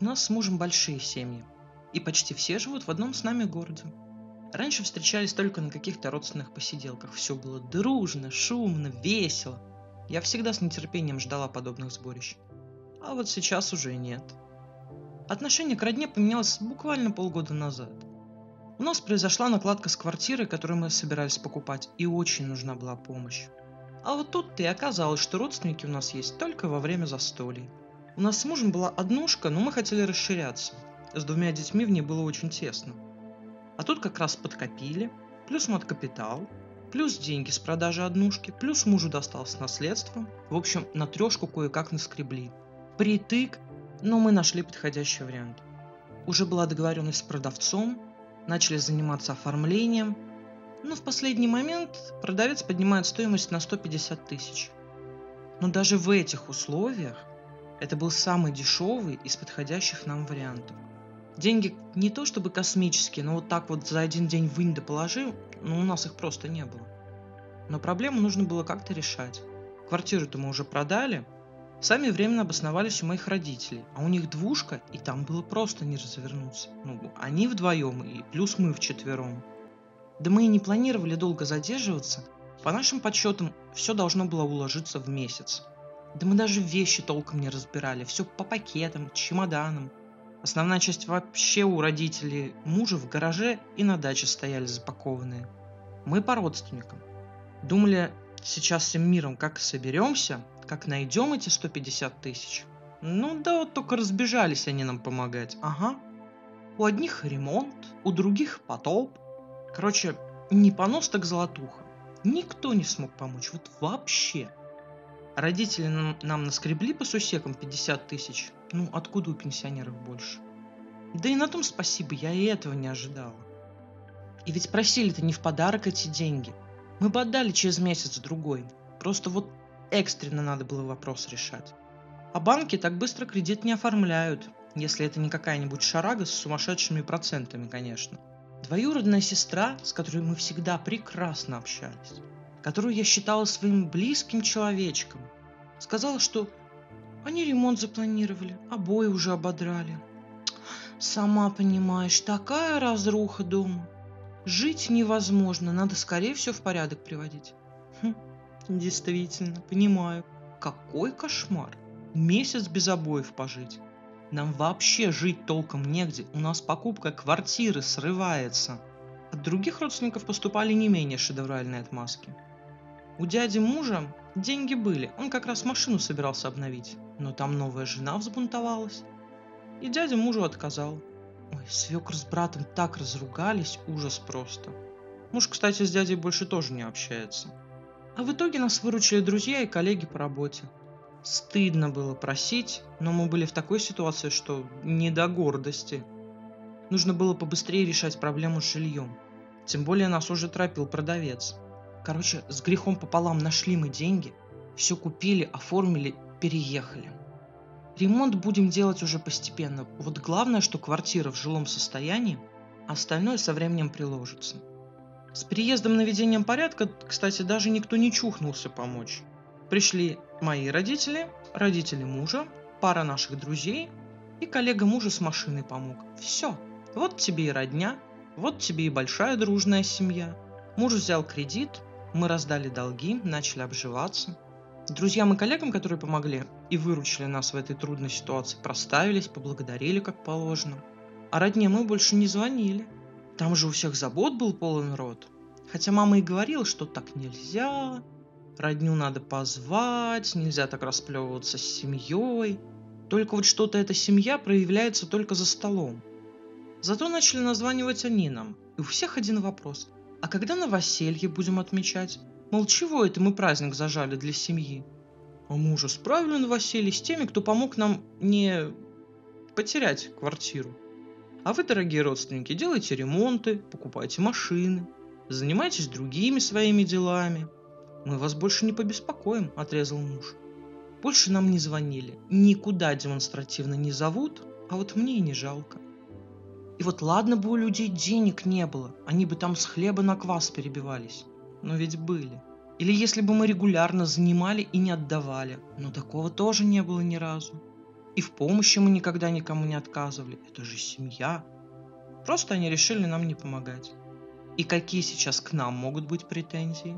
У нас с мужем большие семьи, и почти все живут в одном с нами городе. Раньше встречались только на каких-то родственных посиделках. Все было дружно, шумно, весело. Я всегда с нетерпением ждала подобных сборищ. А вот сейчас уже нет. Отношение к родне поменялось буквально полгода назад. У нас произошла накладка с квартиры, которую мы собирались покупать, и очень нужна была помощь. А вот тут и оказалось, что родственники у нас есть только во время застолий. У нас с мужем была однушка, но мы хотели расширяться. С двумя детьми в ней было очень тесно. А тут как раз подкопили, плюс мат-капитал, плюс деньги с продажи однушки, плюс мужу досталось наследство. В общем, на трешку кое-как наскребли. Притык, но мы нашли подходящий вариант. Уже была договоренность с продавцом, начали заниматься оформлением, но в последний момент продавец поднимает стоимость на 150 тысяч. Но даже в этих условиях это был самый дешевый из подходящих нам вариантов. Деньги не то чтобы космические, но вот так вот за один день вынь да положи, ну у нас их просто не было. Но проблему нужно было как-то решать. Квартиру-то мы уже продали, сами временно обосновались у моих родителей, а у них двушка, и там было просто не развернуться. Ну, они вдвоем, и плюс мы вчетвером. Да мы и не планировали долго задерживаться. По нашим подсчетам, все должно было уложиться в месяц. Да мы даже вещи толком не разбирали, все по пакетам, чемоданам. Основная часть вообще у родителей мужа в гараже и на даче стояли запакованные. Мы по родственникам. Думали, сейчас всем миром как соберемся, как найдем эти 150 тысяч. Ну да, вот только разбежались они нам помогать. Ага. У одних ремонт, у других потоп. Короче, не понос, так золотуха. Никто не смог помочь, вот вообще. Родители нам, нам наскребли по сусекам 50 тысяч. Ну, откуда у пенсионеров больше? Да и на том спасибо, я и этого не ожидала. И ведь просили-то не в подарок эти деньги. Мы бы отдали через месяц-другой. Просто вот экстренно надо было вопрос решать. А банки так быстро кредит не оформляют, если это не какая-нибудь шарага с сумасшедшими процентами, конечно. Двоюродная сестра, с которой мы всегда прекрасно общались, которую я считала своим близким человечком, сказала, что они ремонт запланировали, обои уже ободрали. Сама понимаешь, такая разруха дома. Жить невозможно, надо скорее все в порядок приводить. Хм, действительно, понимаю. Какой кошмар. Месяц без обоев пожить. Нам вообще жить толком негде, у нас покупка квартиры срывается. От других родственников поступали не менее шедевральные отмазки. У дяди мужа деньги были, он как раз машину собирался обновить, но там новая жена взбунтовалась. И дядя мужу отказал. Ой, свекр с братом так разругались, ужас просто. Муж, кстати, с дядей больше тоже не общается. А в итоге нас выручили друзья и коллеги по работе. Стыдно было просить, но мы были в такой ситуации, что не до гордости. Нужно было побыстрее решать проблему с жильем. Тем более нас уже торопил продавец – Короче, с грехом пополам нашли мы деньги, все купили, оформили, переехали. Ремонт будем делать уже постепенно. Вот главное, что квартира в жилом состоянии, а остальное со временем приложится. С приездом наведением порядка, кстати, даже никто не чухнулся помочь. Пришли мои родители, родители мужа, пара наших друзей и коллега мужа с машиной помог. Все. Вот тебе и родня, вот тебе и большая дружная семья. Муж взял кредит, мы раздали долги, начали обживаться. Друзьям и коллегам, которые помогли и выручили нас в этой трудной ситуации, проставились, поблагодарили как положено. А родне мы больше не звонили. Там же у всех забот был полон рот. Хотя мама и говорила, что так нельзя, родню надо позвать, нельзя так расплевываться с семьей. Только вот что-то эта семья проявляется только за столом. Зато начали названивать они нам. И у всех один вопрос. А когда новоселье будем отмечать? Мол, чего это мы праздник зажали для семьи? А мы уже справили новоселье с теми, кто помог нам не потерять квартиру. А вы, дорогие родственники, делайте ремонты, покупайте машины, занимайтесь другими своими делами. Мы вас больше не побеспокоим, отрезал муж. Больше нам не звонили, никуда демонстративно не зовут, а вот мне и не жалко. И вот ладно бы у людей денег не было, они бы там с хлеба на квас перебивались. Но ведь были. Или если бы мы регулярно занимали и не отдавали. Но такого тоже не было ни разу. И в помощи мы никогда никому не отказывали. Это же семья. Просто они решили нам не помогать. И какие сейчас к нам могут быть претензии?